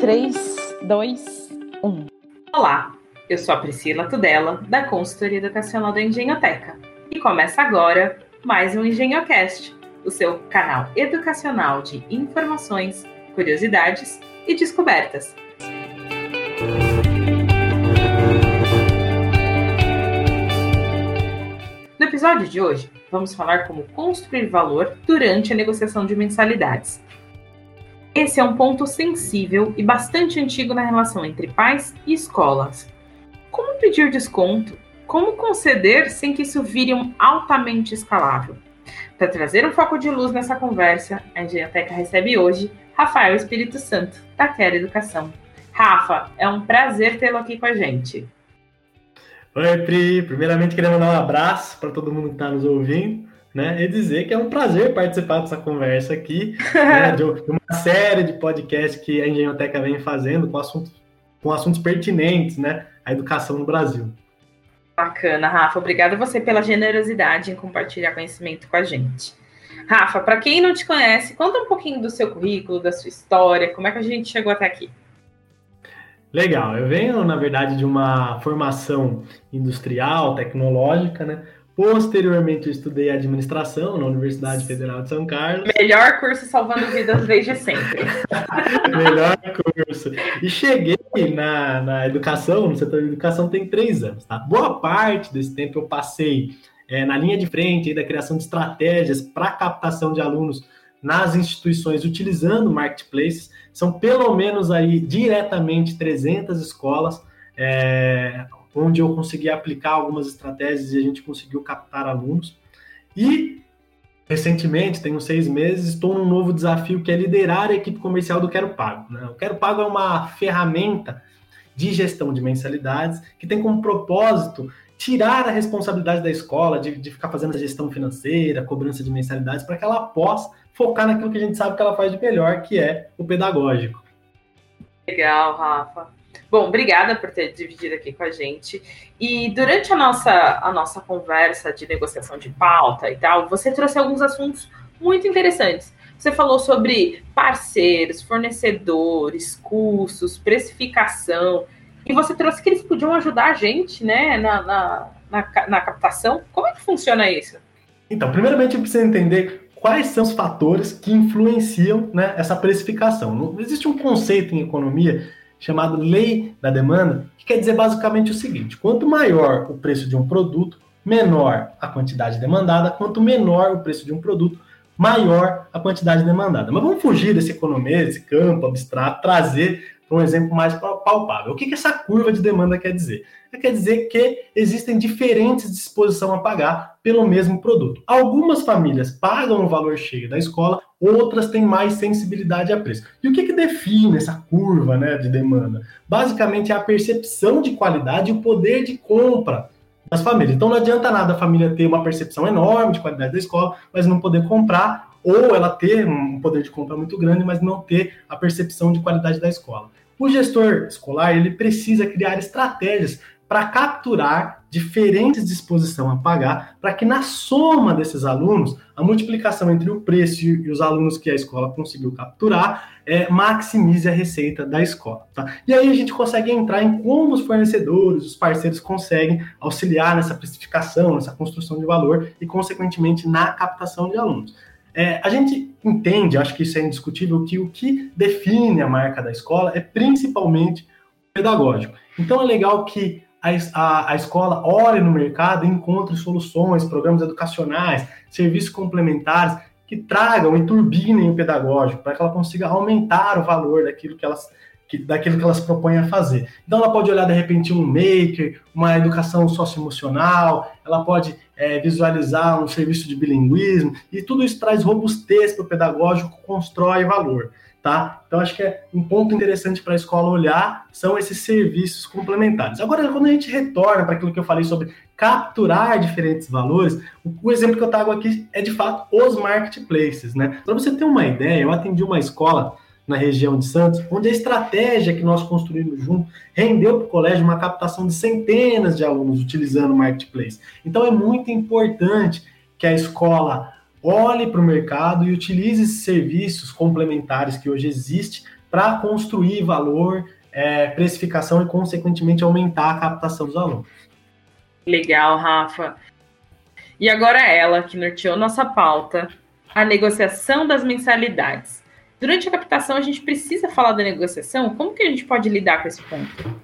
3, 2, 1. Olá, eu sou a Priscila Tudela, da Consultoria Educacional da Engenhoteca. E começa agora mais um EngenhoCast, o seu canal educacional de informações, curiosidades e descobertas. No episódio de hoje, vamos falar como construir valor durante a negociação de mensalidades. Esse é um ponto sensível e bastante antigo na relação entre pais e escolas. Como pedir desconto? Como conceder sem que isso vire um altamente escalável? Para trazer um foco de luz nessa conversa, a Engenhoteca recebe hoje Rafael Espírito Santo, da Quer Educação. Rafa, é um prazer tê-lo aqui com a gente. Oi, Pri. Primeiramente, queria mandar um abraço para todo mundo que está nos ouvindo né? E dizer que é um prazer participar dessa conversa aqui, né, de uma série de podcasts que a Engenhoteca vem fazendo com assuntos, com assuntos pertinentes, né? À educação no Brasil. Bacana, Rafa. Obrigada você pela generosidade em compartilhar conhecimento com a gente. Rafa, para quem não te conhece, conta um pouquinho do seu currículo, da sua história, como é que a gente chegou até aqui. Legal, eu venho, na verdade, de uma formação industrial, tecnológica, né? Posteriormente, eu estudei administração na Universidade Federal de São Carlos. Melhor curso salvando vidas desde sempre. Melhor curso. E cheguei na, na educação, no setor de educação, tem três anos. Tá? Boa parte desse tempo eu passei é, na linha de frente da criação de estratégias para captação de alunos nas instituições utilizando marketplaces. São pelo menos aí diretamente 300 escolas. É, onde eu consegui aplicar algumas estratégias e a gente conseguiu captar alunos. E recentemente, tenho seis meses, estou num novo desafio que é liderar a equipe comercial do Quero Pago. Né? O Quero Pago é uma ferramenta de gestão de mensalidades que tem como propósito tirar a responsabilidade da escola de, de ficar fazendo a gestão financeira, cobrança de mensalidades, para que ela possa focar naquilo que a gente sabe que ela faz de melhor, que é o pedagógico. Legal, Rafa. Bom, obrigada por ter dividido aqui com a gente. E durante a nossa, a nossa conversa de negociação de pauta e tal, você trouxe alguns assuntos muito interessantes. Você falou sobre parceiros, fornecedores, custos, precificação. E você trouxe que eles podiam ajudar a gente né, na, na, na, na captação. Como é que funciona isso? Então, primeiramente, eu preciso entender quais são os fatores que influenciam né, essa precificação. Não existe um conceito em economia chamado lei da demanda, que quer dizer basicamente o seguinte: quanto maior o preço de um produto, menor a quantidade demandada, quanto menor o preço de um produto, maior a quantidade demandada. Mas vamos fugir desse economia, desse campo abstrato, trazer para um exemplo mais palpável. O que, que essa curva de demanda quer dizer? Quer dizer que existem diferentes disposição a pagar pelo mesmo produto. Algumas famílias pagam o valor cheio da escola, outras têm mais sensibilidade a preço. E o que, que define essa curva né, de demanda? Basicamente é a percepção de qualidade e o poder de compra das famílias. Então não adianta nada a família ter uma percepção enorme de qualidade da escola, mas não poder comprar, ou ela ter um poder de compra muito grande, mas não ter a percepção de qualidade da escola. O gestor escolar ele precisa criar estratégias para capturar diferentes disposição a pagar, para que na soma desses alunos, a multiplicação entre o preço e os alunos que a escola conseguiu capturar é, maximize a receita da escola. Tá? E aí a gente consegue entrar em como os fornecedores, os parceiros conseguem auxiliar nessa precificação, nessa construção de valor e, consequentemente, na captação de alunos. É, a gente entende, acho que isso é indiscutível, que o que define a marca da escola é principalmente o pedagógico. Então é legal que a, a, a escola olhe no mercado e encontre soluções, programas educacionais, serviços complementares que tragam e turbinem o pedagógico, para que ela consiga aumentar o valor daquilo que elas que, daquilo que elas propõem a fazer. Então, ela pode olhar, de repente, um maker, uma educação socioemocional, ela pode é, visualizar um serviço de bilinguismo, e tudo isso traz robustez para o pedagógico, constrói valor tá? Então acho que é um ponto interessante para a escola olhar são esses serviços complementares. Agora, quando a gente retorna para aquilo que eu falei sobre capturar diferentes valores, o, o exemplo que eu trago aqui é de fato os marketplaces, né? Para você ter uma ideia, eu atendi uma escola na região de Santos, onde a estratégia que nós construímos junto rendeu para o colégio uma captação de centenas de alunos utilizando o marketplace. Então é muito importante que a escola olhe para o mercado e utilize esses serviços complementares que hoje existem para construir valor, é, precificação e, consequentemente, aumentar a captação dos alunos. Legal, Rafa. E agora ela, que norteou nossa pauta, a negociação das mensalidades. Durante a captação, a gente precisa falar da negociação? Como que a gente pode lidar com esse ponto?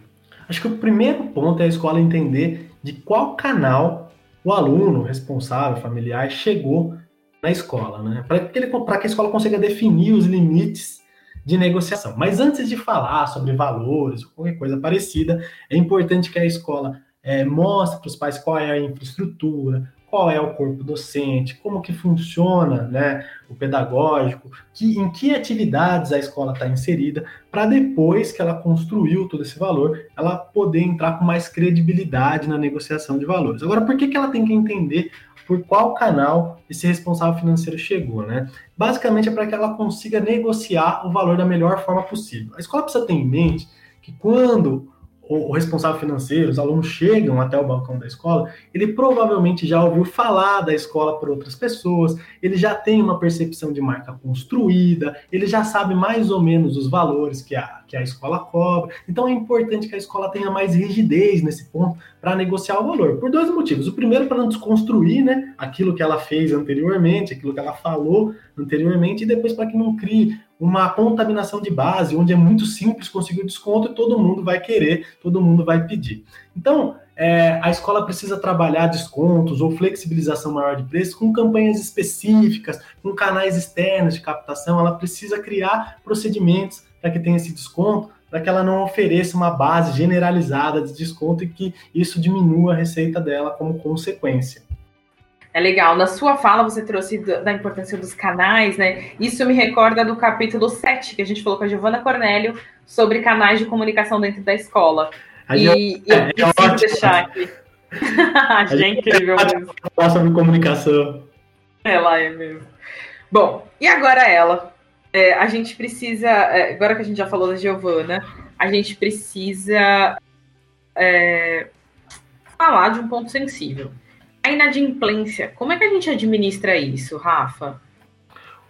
Acho que o primeiro ponto é a escola entender de qual canal o aluno responsável, familiar, chegou na escola, né? Para que, que a escola consiga definir os limites de negociação. Mas antes de falar sobre valores ou qualquer coisa parecida, é importante que a escola é, mostre para os pais qual é a infraestrutura, qual é o corpo docente, como que funciona né, o pedagógico, que, em que atividades a escola está inserida, para depois que ela construiu todo esse valor, ela poder entrar com mais credibilidade na negociação de valores. Agora, por que, que ela tem que entender por qual canal esse responsável financeiro chegou, né? Basicamente é para que ela consiga negociar o valor da melhor forma possível. A escola precisa ter em mente que quando o, responsável financeiro, os alunos chegam até o balcão da escola, ele provavelmente já ouviu falar da escola por outras pessoas, ele já tem uma percepção de marca construída, ele já sabe mais ou menos os valores que a, que a escola cobra. Então é importante que a escola tenha mais rigidez nesse ponto para negociar o valor, por dois motivos. O primeiro, para não desconstruir né, aquilo que ela fez anteriormente, aquilo que ela falou anteriormente, e depois para que não crie uma contaminação de base, onde é muito simples conseguir o desconto e todo mundo vai querer, todo mundo vai pedir. Então, é, a escola precisa trabalhar descontos ou flexibilização maior de preços com campanhas específicas, com canais externos de captação. Ela precisa criar procedimentos para que tenha esse desconto, para que ela não ofereça uma base generalizada de desconto e que isso diminua a receita dela como consequência. É legal. Na sua fala, você trouxe da importância dos canais, né? Isso me recorda do capítulo 7, que a gente falou com a Giovana Cornélio sobre canais de comunicação dentro da escola. A e eu é, preciso é deixar aqui. a gente é incrível mesmo. Falar sobre comunicação. Ela é mesmo. Bom, e agora ela. É, a gente precisa, é, agora que a gente já falou da Giovana, a gente precisa é, falar de um ponto sensível a inadimplência, como é que a gente administra isso, Rafa?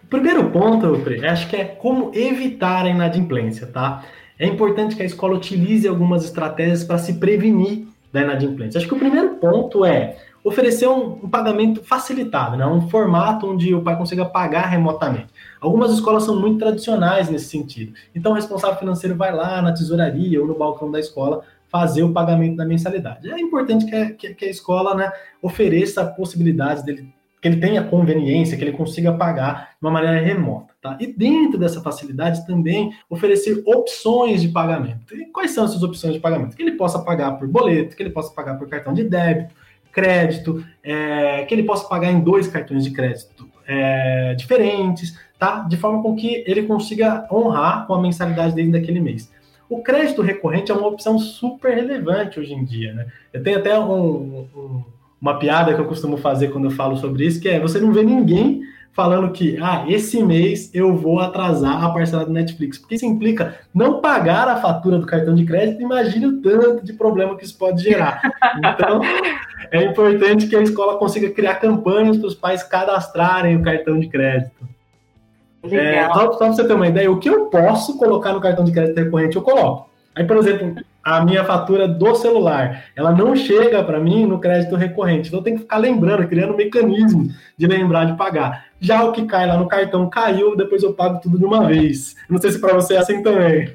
O primeiro ponto, acho que é como evitar a inadimplência, tá? É importante que a escola utilize algumas estratégias para se prevenir da inadimplência. Acho que o primeiro ponto é oferecer um, um, pagamento facilitado, né? um formato onde o pai consiga pagar remotamente. Algumas escolas são muito tradicionais nesse sentido. Então, o responsável financeiro vai lá na tesouraria ou no balcão da escola fazer o pagamento da mensalidade. É importante que a, que, a escola né, ofereça possibilidades dele, que ele tenha conveniência, que ele consiga pagar de uma maneira remota. Tá? E dentro dessa facilidade também oferecer opções de pagamento. E quais são essas opções de pagamento? Que ele possa pagar por boleto, que ele possa pagar por cartão de débito, crédito, é, que ele possa pagar em dois cartões de crédito é, diferentes, tá? De forma com que ele consiga honrar com a mensalidade dele daquele mês. O crédito recorrente é uma opção super relevante hoje em dia, né? Eu tenho até um, um, uma piada que eu costumo fazer quando eu falo sobre isso, que é você não vê ninguém falando que, ah, esse mês eu vou atrasar a parcela do Netflix, porque isso implica não pagar a fatura do cartão de crédito, imagine o tanto de problema que isso pode gerar. Então, é importante que a escola consiga criar campanhas para os pais cadastrarem o cartão de crédito. É, só, só para você ter uma ideia, o que eu posso colocar no cartão de crédito recorrente, eu coloco. Aí, por exemplo, a minha fatura do celular, ela não chega para mim no crédito recorrente. Então, eu tenho que ficar lembrando, criando um mecanismo de lembrar de pagar. Já o que cai lá no cartão caiu, depois eu pago tudo de uma vez. Não sei se para você é assim também.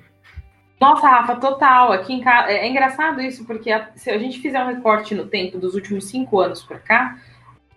Nossa, Rafa, total. Aqui em casa é, é engraçado isso, porque a, se a gente fizer um recorte no tempo dos últimos cinco anos para cá,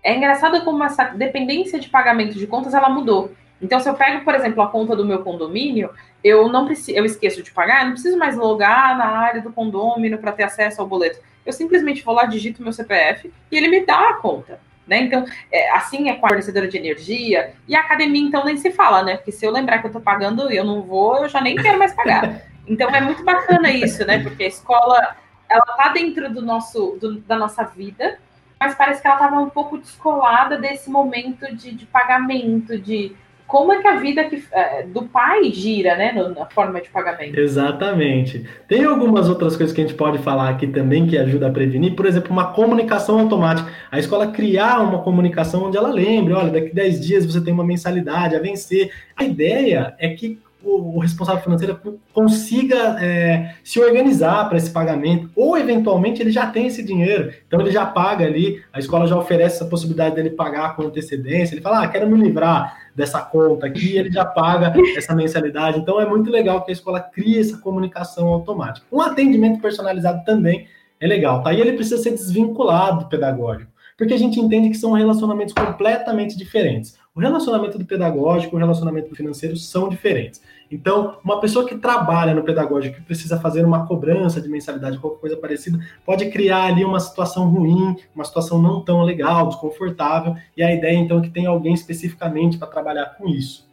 é engraçado como essa dependência de pagamento de contas ela mudou. Então, se eu pego, por exemplo, a conta do meu condomínio, eu não preciso, eu esqueço de pagar, eu não preciso mais logar na área do condomínio para ter acesso ao boleto. Eu simplesmente vou lá, digito meu CPF e ele me dá a conta. Né? Então, é, assim é com a fornecedora de energia. E a academia, então, nem se fala, né? Porque se eu lembrar que eu estou pagando e eu não vou, eu já nem quero mais pagar. Então, é muito bacana isso, né? Porque a escola, ela tá dentro do nosso, do, da nossa vida, mas parece que ela estava um pouco descolada desse momento de, de pagamento, de como é que a vida que, é, do pai gira, né, na forma de pagamento. Exatamente. Tem algumas outras coisas que a gente pode falar aqui também que ajuda a prevenir, por exemplo, uma comunicação automática. A escola criar uma comunicação onde ela lembre, olha, daqui 10 dias você tem uma mensalidade a vencer. A ideia é que o, responsável financeiro consiga é, se organizar para esse pagamento, ou eventualmente ele já tem esse dinheiro, então ele já paga ali, a escola já oferece essa possibilidade dele pagar com antecedência, ele fala, ah, quero me livrar dessa conta aqui, ele já paga essa mensalidade, então é muito legal que a escola crie essa comunicação automática. Um atendimento personalizado também é legal, tá? E ele precisa ser desvinculado do pedagógico, porque a gente entende que são relacionamentos completamente diferentes. O relacionamento do pedagógico e o relacionamento do financeiro são diferentes. Então, uma pessoa que trabalha no pedagógico, que precisa fazer uma cobrança de mensalidade, qualquer coisa parecida, pode criar ali uma situação ruim, uma situação não tão legal, desconfortável, e a ideia então é que tenha alguém especificamente para trabalhar com isso.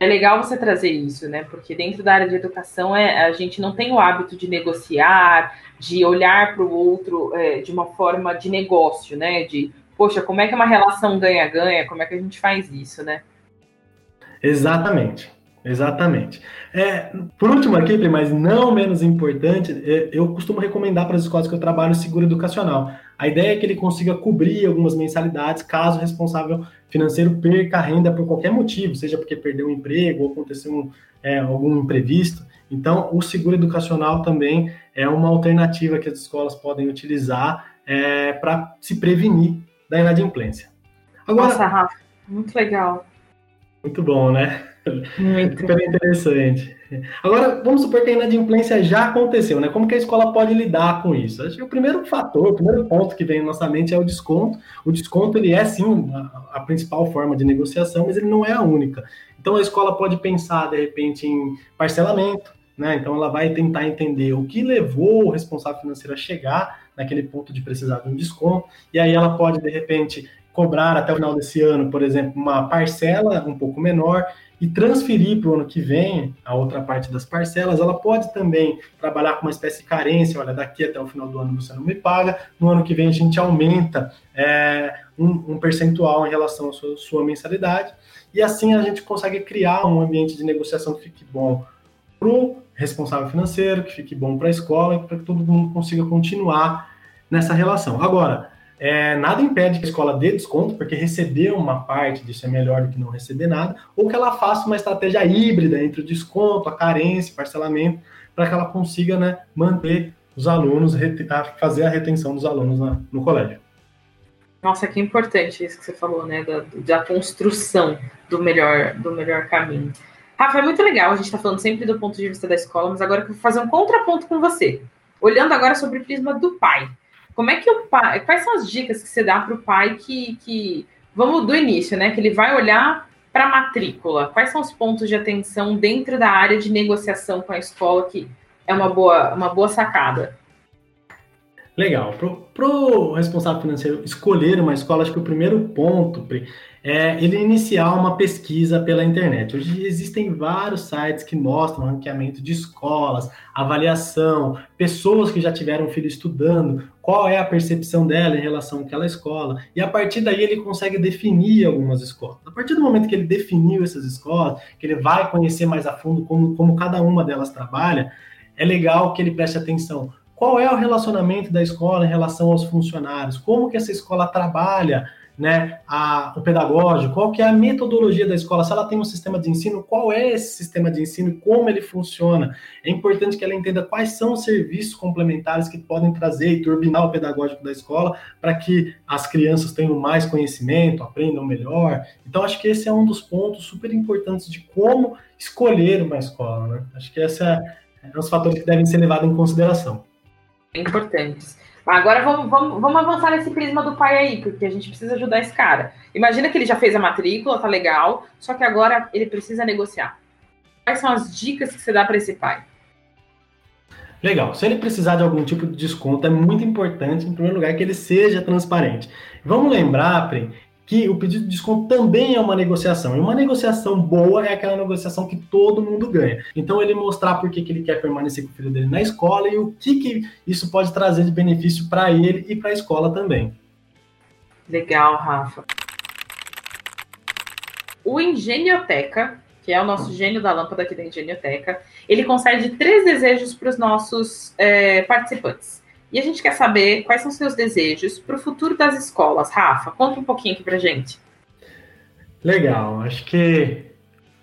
É legal você trazer isso, né? Porque dentro da área de educação é, a gente não tem o hábito de negociar, de olhar para o outro é, de uma forma de negócio, né? De, poxa, como é que é uma relação ganha-ganha? Como é que a gente faz isso, né? Exatamente. Exatamente. É, por último aqui, mas não menos importante, é, eu costumo recomendar para as escolas que eu trabalho seguro educacional. A ideia é que ele consiga cobrir algumas mensalidades caso o responsável financeiro perca a renda por qualquer motivo, seja porque perdeu um emprego ou aconteceu um, é, algum imprevisto. Então, o seguro educacional também é uma alternativa que as escolas podem utilizar é, para se prevenir da inadimplência. Agora, Nossa, Rafa, muito legal. Muito bom, né? Muito. Super interessante. Agora, vamos supor que a inadimplência já aconteceu, né? Como que a escola pode lidar com isso? Acho que o primeiro fator, o primeiro ponto que vem na nossa mente é o desconto. O desconto, ele é sim a, a principal forma de negociação, mas ele não é a única. Então, a escola pode pensar, de repente, em parcelamento, né? Então, ela vai tentar entender o que levou o responsável financeiro a chegar naquele ponto de precisar de um desconto, e aí ela pode, de repente, cobrar até o final desse ano, por exemplo, uma parcela um pouco menor e transferir para o ano que vem a outra parte das parcelas, ela pode também trabalhar com uma espécie de carência, olha, daqui até o final do ano você não me paga, no ano que vem a gente aumenta é, um, um, percentual em relação à sua, sua mensalidade, e assim a gente consegue criar um ambiente de negociação que fique bom para o responsável financeiro, que fique bom para a escola, para que todo mundo consiga continuar nessa relação. Agora, é, nada impede que a escola dê desconto, porque receber uma parte disso é melhor do que não receber nada, ou que ela faça uma estratégia híbrida entre o desconto, a carência, parcelamento, para que ela consiga né, manter os alunos, fazer a retenção dos alunos na, no colégio. Nossa, que importante isso que você falou, né? Da, da construção do melhor, do melhor caminho. Rafa, é muito legal, a gente está falando sempre do ponto de vista da escola, mas agora eu vou fazer um contraponto com você. Olhando agora sobre o prisma do pai. Como é que o pai. Quais são as dicas que você dá para o pai que, que. Vamos do início, né? Que ele vai olhar para a matrícula. Quais são os pontos de atenção dentro da área de negociação com a escola que é uma boa, uma boa sacada? Legal. Para o responsável financeiro escolher uma escola, acho que o primeiro ponto é ele iniciar uma pesquisa pela internet. Hoje existem vários sites que mostram ranqueamento de escolas, avaliação, pessoas que já tiveram filho estudando, qual é a percepção dela em relação àquela escola, e a partir daí ele consegue definir algumas escolas. A partir do momento que ele definiu essas escolas, que ele vai conhecer mais a fundo como, como cada uma delas trabalha, é legal que ele preste atenção qual é o relacionamento da escola em relação aos funcionários, como que essa escola trabalha né, a, o pedagógico, qual que é a metodologia da escola, se ela tem um sistema de ensino, qual é esse sistema de ensino e como ele funciona. É importante que ela entenda quais são os serviços complementares que podem trazer e turbinar o pedagógico da escola para que as crianças tenham mais conhecimento, aprendam melhor. Então, acho que esse é um dos pontos super importantes de como escolher uma escola. Né? Acho que esse é, é um fatores que devem ser levados em consideração importantes. Agora vamos, vamos, vamos avançar nesse prisma do pai aí, porque a gente precisa ajudar esse cara. Imagina que ele já fez a matrícula, tá legal, só que agora ele precisa negociar. Quais são as dicas que você dá para esse pai? Legal. Se ele precisar de algum tipo de desconto, é muito importante, em primeiro lugar, que ele seja transparente. Vamos lembrar, Pri, que o pedido de desconto também é uma negociação. E uma negociação boa é aquela negociação que todo mundo ganha. Então, ele mostrar por que, que ele quer permanecer com o filho dele na escola e o que, que isso pode trazer de benefício para ele e para a escola também. Legal, Rafa. O Engenhoteca, que é o nosso gênio da lâmpada aqui da Engenhoteca, ele concede três desejos para os nossos é, participantes. E a gente quer saber quais são seus desejos para o futuro das escolas. Rafa, conta um pouquinho aqui para gente. Legal, acho que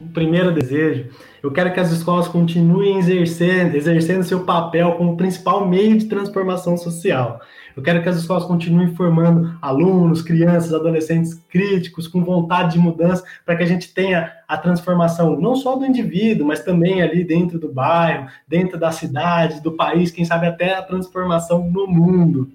o primeiro desejo, eu quero que as escolas continuem exercendo, exercendo seu papel como principal meio de transformação social. Eu quero que as escolas continuem formando alunos, crianças, adolescentes críticos, com vontade de mudança, para que a gente tenha a transformação não só do indivíduo, mas também ali dentro do bairro, dentro da cidade, do país, quem sabe até a transformação no mundo.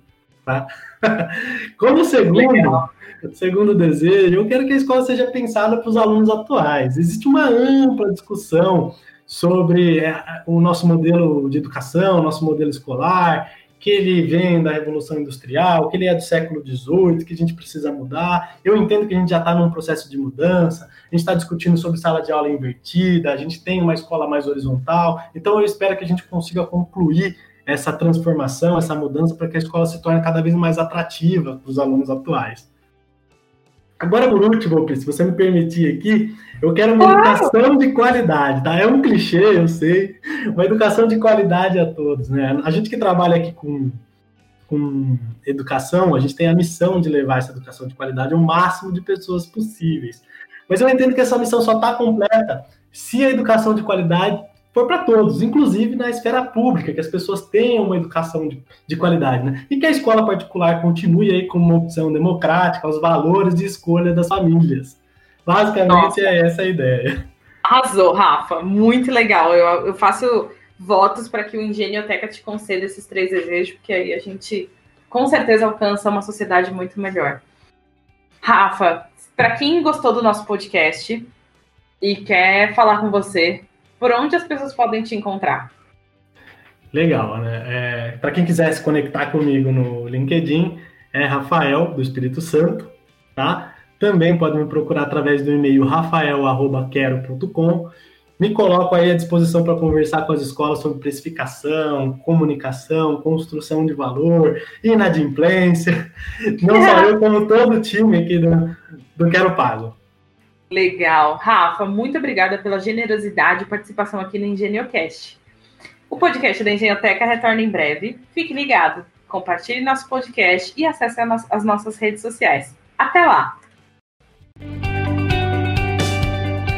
Tá? Como segundo, segundo desejo, eu quero que a escola seja pensada para os alunos atuais. Existe uma ampla discussão sobre é, o nosso modelo de educação, nosso modelo escolar, que ele vem da Revolução Industrial, que ele é do século XVIII, que a gente precisa mudar. Eu entendo que a gente já está num processo de mudança, a gente está discutindo sobre sala de aula invertida, a gente tem uma escola mais horizontal, então eu espero que a gente consiga concluir essa transformação, essa mudança, para que a escola se torne cada vez mais atrativa para os alunos atuais. Agora, por último, se você me permitir aqui, eu quero uma educação de qualidade, tá? É um clichê, eu sei, uma educação de qualidade a todos, né? A gente que trabalha aqui com, com educação, a gente tem a missão de levar essa educação de qualidade ao máximo de pessoas possíveis. Mas eu entendo que essa missão só está completa se a educação de qualidade for para todos, inclusive na esfera pública, que as pessoas tenham uma educação de, de, qualidade, né? E que a escola particular continue aí como uma opção democrática, os valores de escolha das famílias. Basicamente Nossa. é essa a ideia. Arrasou, Rafa. Muito legal. Eu, eu faço votos para que o Engenhoteca te conceda esses três desejos, porque aí a gente com certeza alcança uma sociedade muito melhor. Rafa, para quem gostou do nosso podcast e quer falar com você, por onde as pessoas podem te encontrar? Legal, né? É, Para quem quiser se conectar comigo no LinkedIn, é Rafael do Espírito Santo, tá? Também pode me procurar através do e-mail rafael@quero.com. Me coloco aí à disposição para conversar com as escolas sobre precificação, comunicação, construção de valor, inadimplência. Não só eu, como todo o time aqui do, do Quero Pago. Legal. Rafa, muito obrigada pela generosidade e participação aqui no EngenhoCast. O podcast da Engenhoteca retorna em breve. Fique ligado, compartilhe nosso podcast e acesse as nossas redes sociais. Até lá!